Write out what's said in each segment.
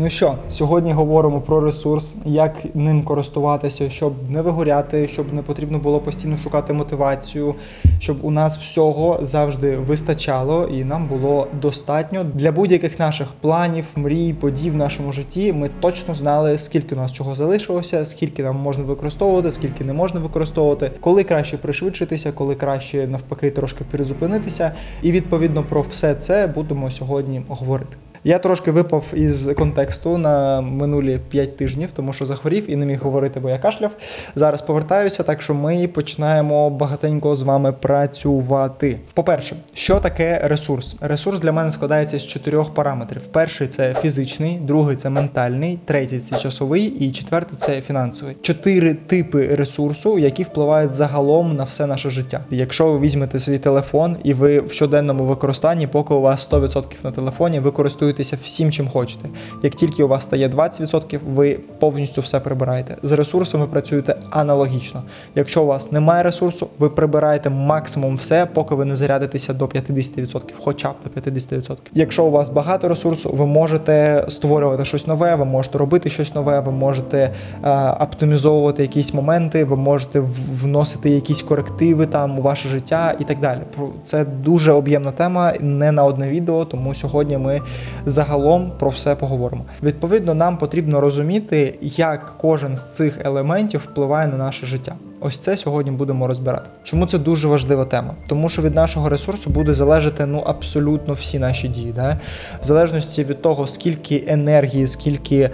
Ну що, сьогодні говоримо про ресурс, як ним користуватися, щоб не вигоряти, щоб не потрібно було постійно шукати мотивацію, щоб у нас всього завжди вистачало і нам було достатньо для будь-яких наших планів, мрій, подій в нашому житті. Ми точно знали, скільки у нас чого залишилося, скільки нам можна використовувати, скільки не можна використовувати, коли краще пришвидшитися, коли краще навпаки трошки перезупинитися. І відповідно про все це будемо сьогодні говорити. Я трошки випав із контексту на минулі 5 тижнів, тому що захворів і не міг говорити, бо я кашляв. Зараз повертаюся, так що ми починаємо багатенько з вами працювати. По-перше, що таке ресурс? Ресурс для мене складається з чотирьох параметрів: перший це фізичний, другий це ментальний, третій це часовий і четвертий це фінансовий. Чотири типи ресурсу, які впливають загалом на все наше життя. Якщо ви візьмете свій телефон і ви в щоденному використанні, поки у вас 100% на телефоні, ви користуєтеся всім, чим хочете. Як тільки у вас стає 20%, ви повністю все прибираєте. З ресурсом ви працюєте аналогічно. Якщо у вас немає ресурсу, ви прибираєте максимум все, поки ви не зарядитеся до 50%, хоча б до 50%. Якщо у вас багато ресурсу, ви можете створювати щось нове, ви можете робити щось нове, ви можете е, оптимізовувати якісь моменти, ви можете вносити якісь корективи там у ваше життя і так далі. Це дуже об'ємна тема, не на одне відео, тому сьогодні ми загалом про все поговоримо. Відповідно, нам потрібно розуміти, як кожен з цих елементів впливає на наше життя. Ось це сьогодні будемо розбирати. Чому це дуже важлива тема? Тому що від нашого ресурсу буде залежати ну абсолютно всі наші дії. Да? В залежності від того, скільки енергії, скільки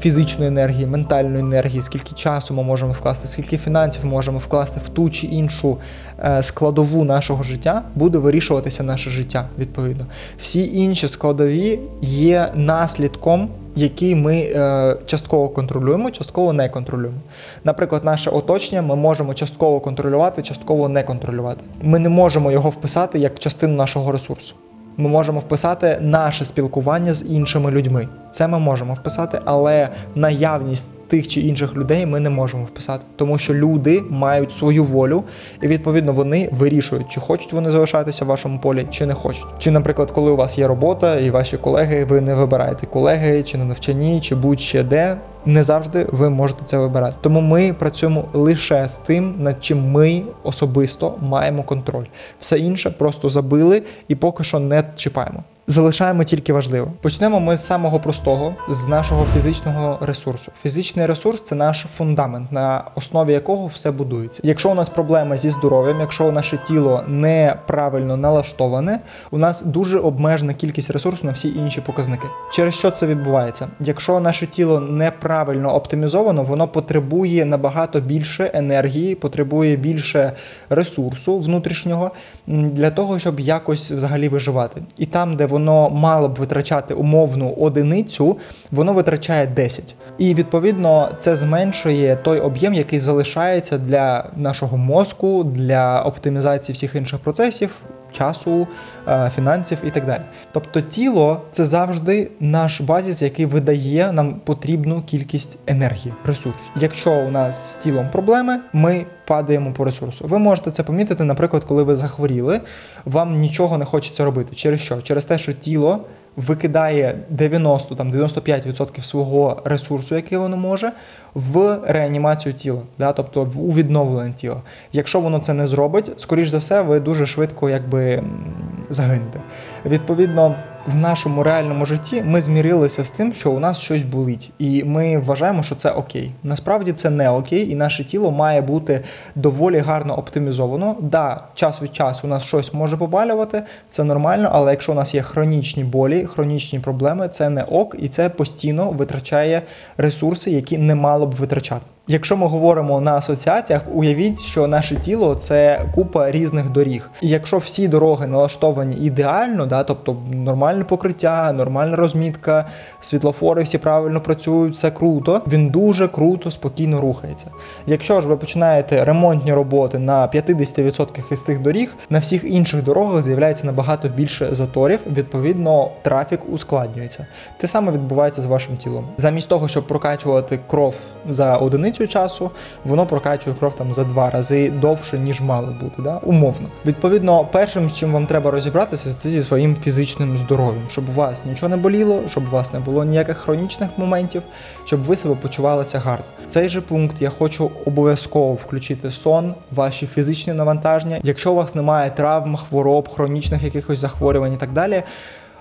фізичної енергії, ментальної енергії, скільки часу ми можемо вкласти, скільки фінансів можемо вкласти в ту чи іншу е, складову нашого життя, буде вирішуватися наше життя відповідно. Всі інші складові є наслідком. Який ми е, частково контролюємо, частково не контролюємо. Наприклад, наше оточення ми можемо частково контролювати, частково не контролювати. Ми не можемо його вписати як частину нашого ресурсу. Ми можемо вписати наше спілкування з іншими людьми. Це ми можемо вписати, але наявність тих чи інших людей ми не можемо вписати, тому що люди мають свою волю, і відповідно вони вирішують, чи хочуть вони залишатися в вашому полі, чи не хочуть. Чи, наприклад, коли у вас є робота і ваші колеги, ви не вибираєте колеги, чи на навчанні, чи будь-ще де. Не завжди ви можете це вибирати. Тому ми працюємо лише з тим, над чим ми особисто маємо контроль. Все інше просто забили і поки що не чіпаємо. Залишаємо тільки важливо. Почнемо ми з самого простого, з нашого фізичного ресурсу. Фізичний ресурс це наш фундамент, на основі якого все будується. Якщо у нас проблеми зі здоров'ям, якщо наше тіло неправильно налаштоване, у нас дуже обмежена кількість ресурсу на всі інші показники. Через що це відбувається? Якщо наше тіло неправильно оптимізовано, воно потребує набагато більше енергії, потребує більше ресурсу внутрішнього для того, щоб якось взагалі виживати. І там, де воно мало б витрачати умовну одиницю, воно витрачає 10. І відповідно це зменшує той об'єм, який залишається для нашого мозку, для оптимізації всіх інших процесів. Часу, е, фінансів і так далі. Тобто тіло це завжди наш базіс, який видає нам потрібну кількість енергії, ресурсу. Якщо у нас з тілом проблеми, ми падаємо по ресурсу. Ви можете це помітити, наприклад, коли ви захворіли, вам нічого не хочеться робити. Через що? Через те, що тіло викидає 90 там 95% свого ресурсу, який воно може, в реанімацію тіла, да? тобто у відновлення тіла. Якщо воно це не зробить, скоріш за все, ви дуже швидко якби загинете. Відповідно, в нашому реальному житті ми змірилися з тим, що у нас щось болить, і ми вважаємо, що це окей. Насправді це не окей, і наше тіло має бути доволі гарно оптимізовано. Да, час від часу у нас щось може побалювати, це нормально, але якщо у нас є хронічні болі, хронічні проблеми, це не ок, і це постійно витрачає ресурси, які не мало б витрачати. Якщо ми говоримо на асоціаціях, уявіть, що наше тіло це купа різних доріг. І якщо всі дороги налаштовані ідеально, да, тобто нормальне покриття, нормальна розмітка, світлофори всі правильно працюють, все круто, він дуже круто, спокійно рухається. Якщо ж ви починаєте ремонтні роботи на 50% із цих доріг, на всіх інших дорогах з'являється набагато більше заторів, відповідно, трафік ускладнюється. Те саме відбувається з вашим тілом. Замість того, щоб прокачувати кров за одиницю, одиницю часу, воно прокачує кров там за два рази довше, ніж мало бути, да? умовно. Відповідно, першим, з чим вам треба розібратися, це зі своїм фізичним здоров'ям, щоб у вас нічого не боліло, щоб у вас не було ніяких хронічних моментів, щоб ви себе почувалися гарно. Цей же пункт я хочу обов'язково включити сон, ваші фізичні навантаження. Якщо у вас немає травм, хвороб, хронічних якихось захворювань і так далі.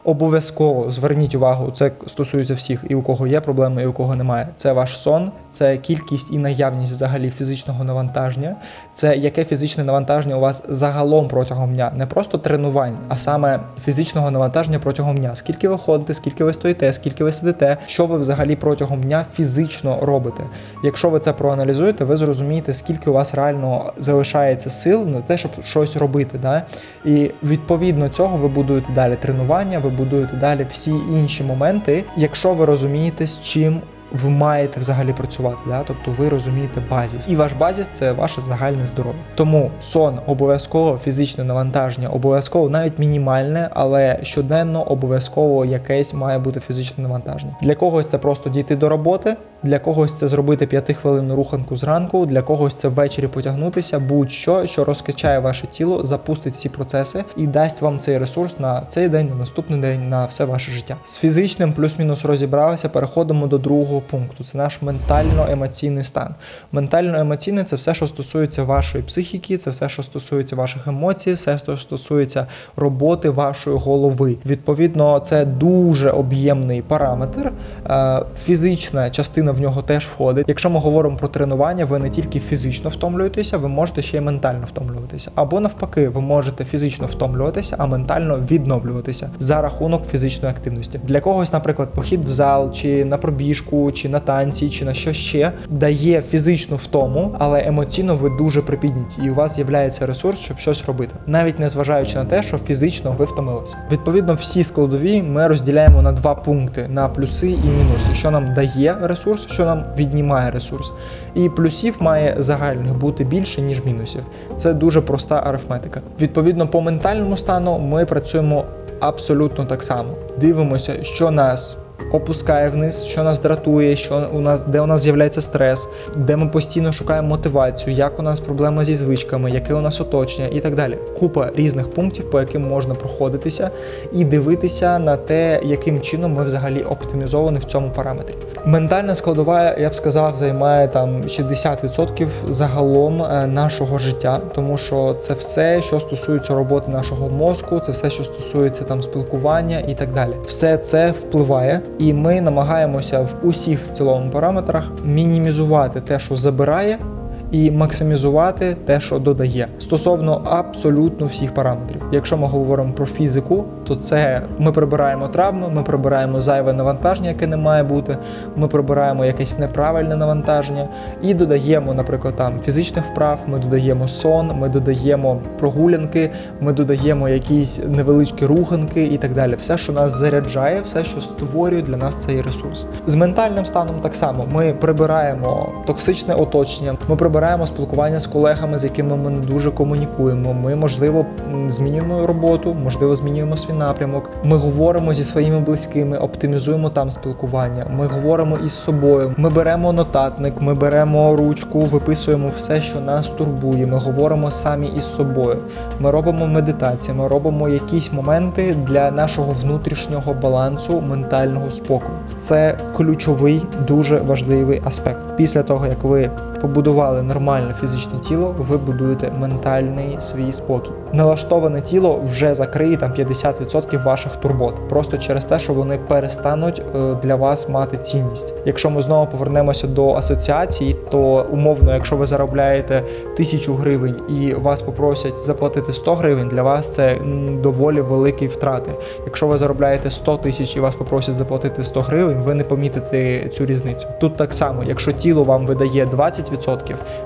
Обов'язково зверніть увагу, це стосується всіх, і у кого є проблеми, і у кого немає. Це ваш сон, це кількість і наявність взагалі фізичного навантаження, це яке фізичне навантаження у вас загалом протягом дня, не просто тренувань, а саме фізичного навантаження протягом дня. Скільки ви ходите, скільки ви стоїте, скільки ви сидите, що ви взагалі протягом дня фізично робите. Якщо ви це проаналізуєте, ви зрозумієте, скільки у вас реально залишається сил на те, щоб щось робити. Да? І відповідно цього ви будуєте далі тренування, ви будуєте далі всі інші моменти, якщо ви розумієте, з чим. Ви маєте взагалі працювати, да? тобто ви розумієте базіс. І ваш базіс це ваше загальне здоров'я. Тому сон обов'язково, фізичне навантаження, обов'язково навіть мінімальне, але щоденно обов'язково якесь має бути фізичне навантаження. Для когось це просто дійти до роботи, для когось це зробити п'ятихвилинну руханку зранку, для когось це ввечері потягнутися, будь-що, що розкачає ваше тіло, запустить всі процеси і дасть вам цей ресурс на цей день, на наступний день, на все ваше життя. З фізичним плюс-мінус розібралися. Переходимо до другого пункту. Це наш ментально-емоційний стан. Ментально-емоційний це все, що стосується вашої психіки, це все, що стосується ваших емоцій, все, що стосується роботи вашої голови. Відповідно, це дуже об'ємний параметр. Е, Фізична частина в нього теж входить. Якщо ми говоримо про тренування, ви не тільки фізично втомлюєтеся, ви можете ще й ментально втомлюватися. Або навпаки, ви можете фізично втомлюватися, а ментально відновлюватися за рахунок фізичної активності. Для когось, наприклад, похід в зал, чи на пробіжку, чи на танці, чи на що ще дає фізичну втому, але емоційно ви дуже припідняті, і у вас з'являється ресурс, щоб щось робити, навіть не зважаючи на те, що фізично ви втомилися. Відповідно, всі складові ми розділяємо на два пункти: на плюси і мінуси, що нам дає ресурс, що нам віднімає ресурс. І плюсів має загальних бути більше, ніж мінусів. Це дуже проста арифметика. Відповідно, по ментальному стану ми працюємо абсолютно так само. Дивимося, що нас. Опускає вниз, що нас дратує, що у нас, де у нас з'являється стрес, де ми постійно шукаємо мотивацію, як у нас проблема зі звичками, яке у нас оточення і так далі. Купа різних пунктів, по яким можна проходитися і дивитися на те, яким чином ми взагалі оптимізовані в цьому параметрі. Ментальна складова, я б сказав, займає там 60% загалом е, нашого життя, тому що це все, що стосується роботи нашого мозку, це все, що стосується там спілкування і так далі. Все це впливає, і ми намагаємося в усіх в цілому параметрах мінімізувати те, що забирає. І максимізувати те, що додає стосовно абсолютно всіх параметрів. Якщо ми говоримо про фізику, то це ми прибираємо травми, ми прибираємо зайве навантаження, яке не має бути. Ми прибираємо якесь неправильне навантаження і додаємо, наприклад, там фізичних вправ. Ми додаємо сон, ми додаємо прогулянки, ми додаємо якісь невеличкі руханки і так далі. Все, що нас заряджає, все, що створює для нас цей ресурс. З ментальним станом так само ми прибираємо токсичне оточення. Ми прибираємо спілкування з колегами, з якими ми не дуже комунікуємо. Ми, можливо, змінюємо роботу, можливо, змінюємо свій напрямок. Ми говоримо зі своїми близькими, оптимізуємо там спілкування. Ми говоримо із собою. Ми беремо нотатник, ми беремо ручку, виписуємо все, що нас турбує. Ми говоримо самі із собою. Ми робимо медитацію, ми робимо якісь моменти для нашого внутрішнього балансу, ментального спокою. Це ключовий, дуже важливий аспект. Після того, як ви побудували нормальне фізичне тіло, ви будуєте ментальний свій спокій. Налаштоване тіло вже закриє там 50% ваших турбот, просто через те, що вони перестануть е, для вас мати цінність. Якщо ми знову повернемося до асоціації, то умовно, якщо ви заробляєте тисячу гривень і вас попросять заплатити 100 гривень, для вас це доволі великі втрати. Якщо ви заробляєте 100 тисяч і вас попросять заплатити 100 гривень, ви не помітите цю різницю. Тут так само, якщо тіло вам видає 20%,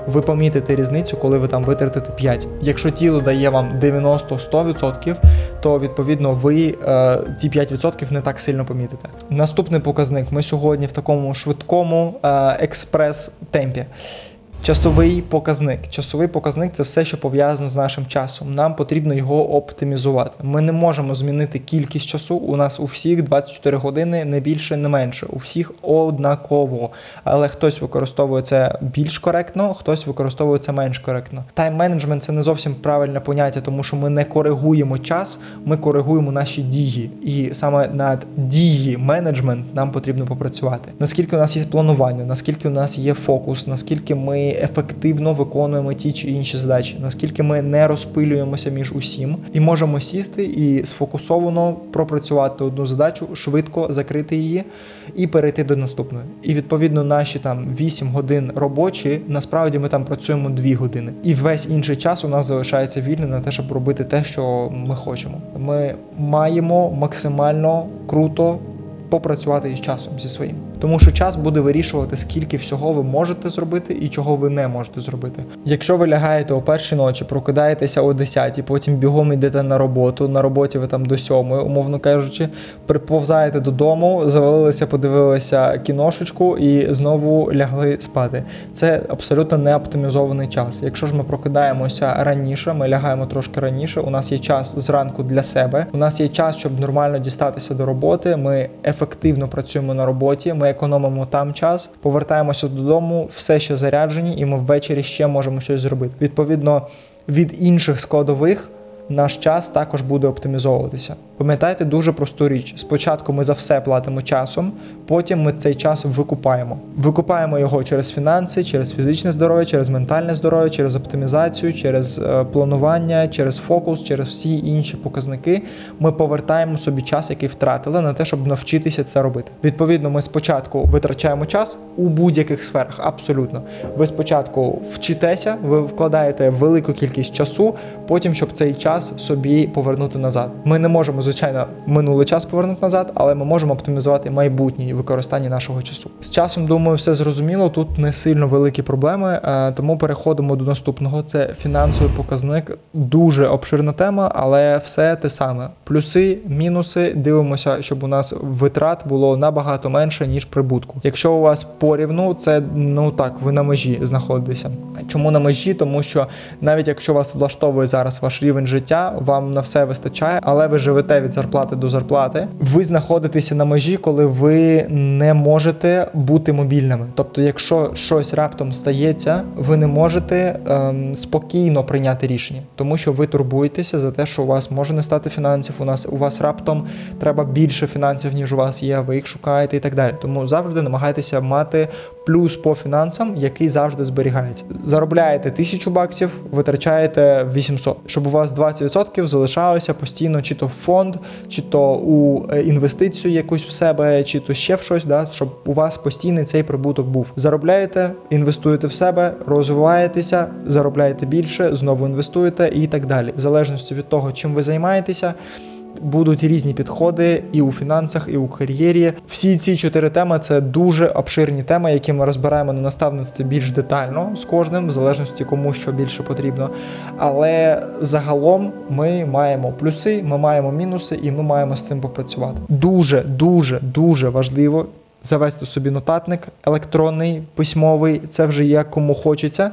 ви помітите різницю, коли ви там витратите 5%. Якщо тіло дає вам 90-100%, то відповідно ви е, ті 5% не так сильно помітите. Наступний показник. Ми сьогодні в такому швидкому е, експрес-темпі. Часовий показник. Часовий показник це все, що пов'язано з нашим часом. Нам потрібно його оптимізувати. Ми не можемо змінити кількість часу. У нас у всіх 24 години, не більше, не менше. У всіх однаково. Але хтось використовує це більш коректно, хтось використовує це менш коректно. Тайм-менеджмент це не зовсім правильне поняття, тому що ми не коригуємо час, ми коригуємо наші дії. І саме над дії менеджмент нам потрібно попрацювати. Наскільки у нас є планування, наскільки у нас є фокус, наскільки ми ефективно виконуємо ті чи інші задачі, наскільки ми не розпилюємося між усім і можемо сісти і сфокусовано пропрацювати одну задачу, швидко закрити її і перейти до наступної. І відповідно наші там 8 годин робочі, насправді ми там працюємо 2 години. І весь інший час у нас залишається вільний на те, щоб робити те, що ми хочемо. Ми маємо максимально круто попрацювати із часом зі своїм. Тому що час буде вирішувати, скільки всього ви можете зробити і чого ви не можете зробити. Якщо ви лягаєте о першій ночі, прокидаєтеся о 10, потім бігом йдете на роботу, на роботі ви там до 7, умовно кажучи, приповзаєте додому, завалилися, подивилися кіношечку і знову лягли спати. Це абсолютно не оптимізований час. Якщо ж ми прокидаємося раніше, ми лягаємо трошки раніше. У нас є час зранку для себе. У нас є час, щоб нормально дістатися до роботи. Ми ефективно працюємо на роботі. Ми економимо там час, повертаємося додому, все ще заряджені, і ми ввечері ще можемо щось зробити. Відповідно від інших складових. Наш час також буде оптимізовуватися. Пам'ятайте дуже просту річ: спочатку ми за все платимо часом, потім ми цей час викупаємо. Викупаємо його через фінанси, через фізичне здоров'я, через ментальне здоров'я, через оптимізацію, через е, планування, через фокус, через всі інші показники. Ми повертаємо собі час, який втратили, на те, щоб навчитися це робити. Відповідно, ми спочатку витрачаємо час у будь-яких сферах. Абсолютно, ви спочатку вчитеся, ви вкладаєте велику кількість часу, потім щоб цей час собі повернути назад. Ми не можемо, звичайно, минулий час повернути назад, але ми можемо оптимізувати майбутнє використання нашого часу. З часом, думаю, все зрозуміло. Тут не сильно великі проблеми, е, тому переходимо до наступного. Це фінансовий показник. Дуже обширна тема, але все те саме. Плюси, мінуси. Дивимося, щоб у нас витрат було набагато менше ніж прибутку. Якщо у вас порівну, це ну так, ви на межі знаходитеся. Чому на межі? Тому що навіть якщо вас влаштовує зараз ваш рівень життя, вам на все вистачає, але ви живете від зарплати до зарплати. Ви знаходитеся на межі, коли ви не можете бути мобільними. Тобто, якщо щось раптом стається, ви не можете ем, спокійно прийняти рішення, тому що ви турбуєтеся за те, що у вас може не стати фінансів. У нас у вас раптом треба більше фінансів, ніж у вас є. Ви їх шукаєте і так далі. Тому завжди намагайтеся мати плюс по фінансам, який завжди зберігається. Заробляєте 1000 баксів, витрачаєте 800, щоб у вас 20% залишалося постійно, чи то в фонд, чи то у е, інвестицію якусь в себе, чи то ще в щось, да, щоб у вас постійний цей прибуток був. Заробляєте, інвестуєте в себе, розвиваєтеся, заробляєте більше, знову інвестуєте і так далі. В залежності від того, чим ви займаєтеся будуть різні підходи і у фінансах, і у кар'єрі. Всі ці чотири теми це дуже обширні теми, які ми розбираємо на наставництві більш детально з кожним, в залежності кому що більше потрібно. Але загалом ми маємо плюси, ми маємо мінуси, і ми маємо з цим попрацювати. Дуже, дуже, дуже важливо. Завести собі нотатник електронний, письмовий, це вже як кому хочеться,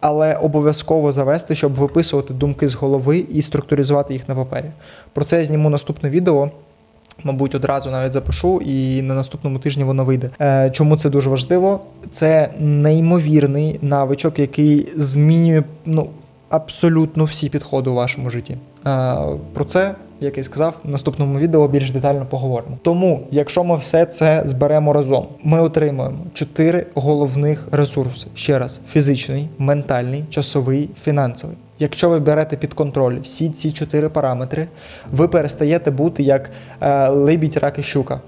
але обов'язково завести, щоб виписувати думки з голови і структуризувати їх на папері. Про це я зніму наступне відео. Мабуть, одразу навіть запишу, і на наступному тижні воно вийде. Е, чому це дуже важливо? Це неймовірний навичок, який змінює ну, абсолютно всі підходи у вашому житті. Е, про це, як я сказав, в наступному відео більш детально поговоримо. Тому, якщо ми все це зберемо разом, ми отримуємо чотири головних ресурси: ще раз: фізичний, ментальний, часовий, фінансовий. Якщо ви берете під контроль всі ці чотири параметри, ви перестаєте бути як е, либідь, рак і щука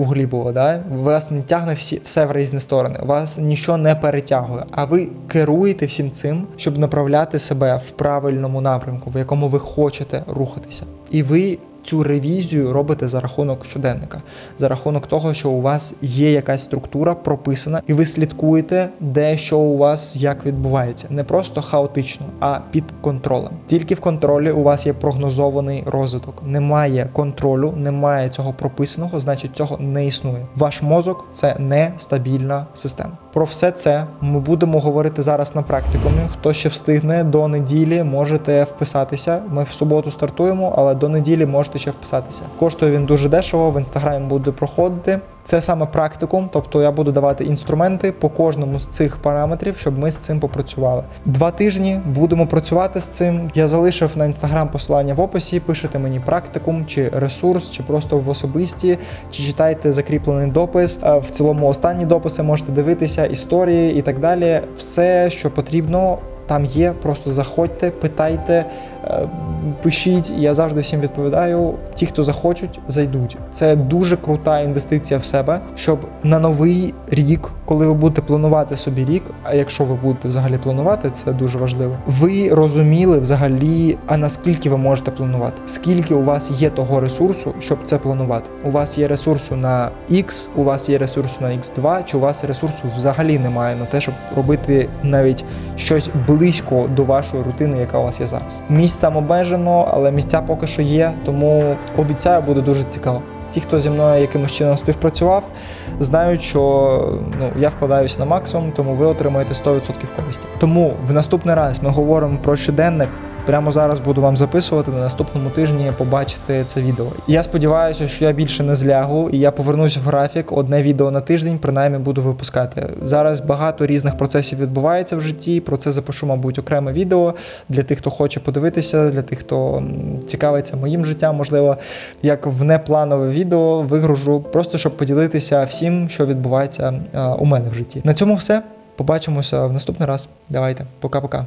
у Глібова. Да? Вас не тягне всі, все в різні сторони, вас нічого не перетягує, а ви керуєте всім цим, щоб направляти себе в правильному напрямку, в якому ви хочете рухатися. І ви цю ревізію робите за рахунок щоденника, за рахунок того, що у вас є якась структура прописана, і ви слідкуєте, де що у вас як відбувається, не просто хаотично, а під контролем. Тільки в контролі у вас є прогнозований розвиток. Немає контролю, немає цього прописаного, значить цього не існує. Ваш мозок це нестабільна система. Про все це ми будемо говорити зараз на практикумі. Хто ще встигне до неділі, можете вписатися. Ми в суботу стартуємо, але до неділі можете ще вписатися. Коштує він дуже дешево. В інстаграмі буде проходити. Це саме практикум, тобто я буду давати інструменти по кожному з цих параметрів, щоб ми з цим попрацювали. Два тижні будемо працювати з цим. Я залишив на інстаграм посилання в описі. Пишете мені практикум чи ресурс, чи просто в особисті, чи читайте закріплений допис. Е, В цілому останні дописи можете дивитися, історії і так далі. Все, що потрібно. Там є, просто заходьте, питайте, е, пишіть. Я завжди всім відповідаю. Ті, хто захочуть, зайдуть. Це дуже крута інвестиція в себе, щоб на новий рік, коли ви будете планувати собі рік, а якщо ви будете взагалі планувати, це дуже важливо. Ви розуміли взагалі, а наскільки ви можете планувати, скільки у вас є того ресурсу, щоб це планувати. У вас є ресурсу на X, у вас є ресурсу на X2, чи у вас ресурсу взагалі немає на те, щоб робити навіть щось близько до вашої рутини, яка у вас є зараз. Місць там обмежено, але місця поки що є, тому обіцяю, буде дуже цікаво. Ті, хто зі мною якимось чином співпрацював, знають, що ну я вкладаюся на максимум, тому ви отримаєте 100% користі. Тому в наступний раз ми говоримо про щоденник. Прямо зараз буду вам записувати на наступному тижні побачити це відео. Я сподіваюся, що я більше не злягу, і я повернусь в графік. Одне відео на тиждень, принаймні буду випускати. Зараз багато різних процесів відбувається в житті. Про це запишу, мабуть, окреме відео для тих, хто хоче подивитися, для тих, хто цікавиться моїм життям, можливо, як в непланове відео вигружу, просто щоб поділитися всім, що відбувається е, у мене в житті. На цьому все. Побачимося в наступний раз. Давайте, пока-пока.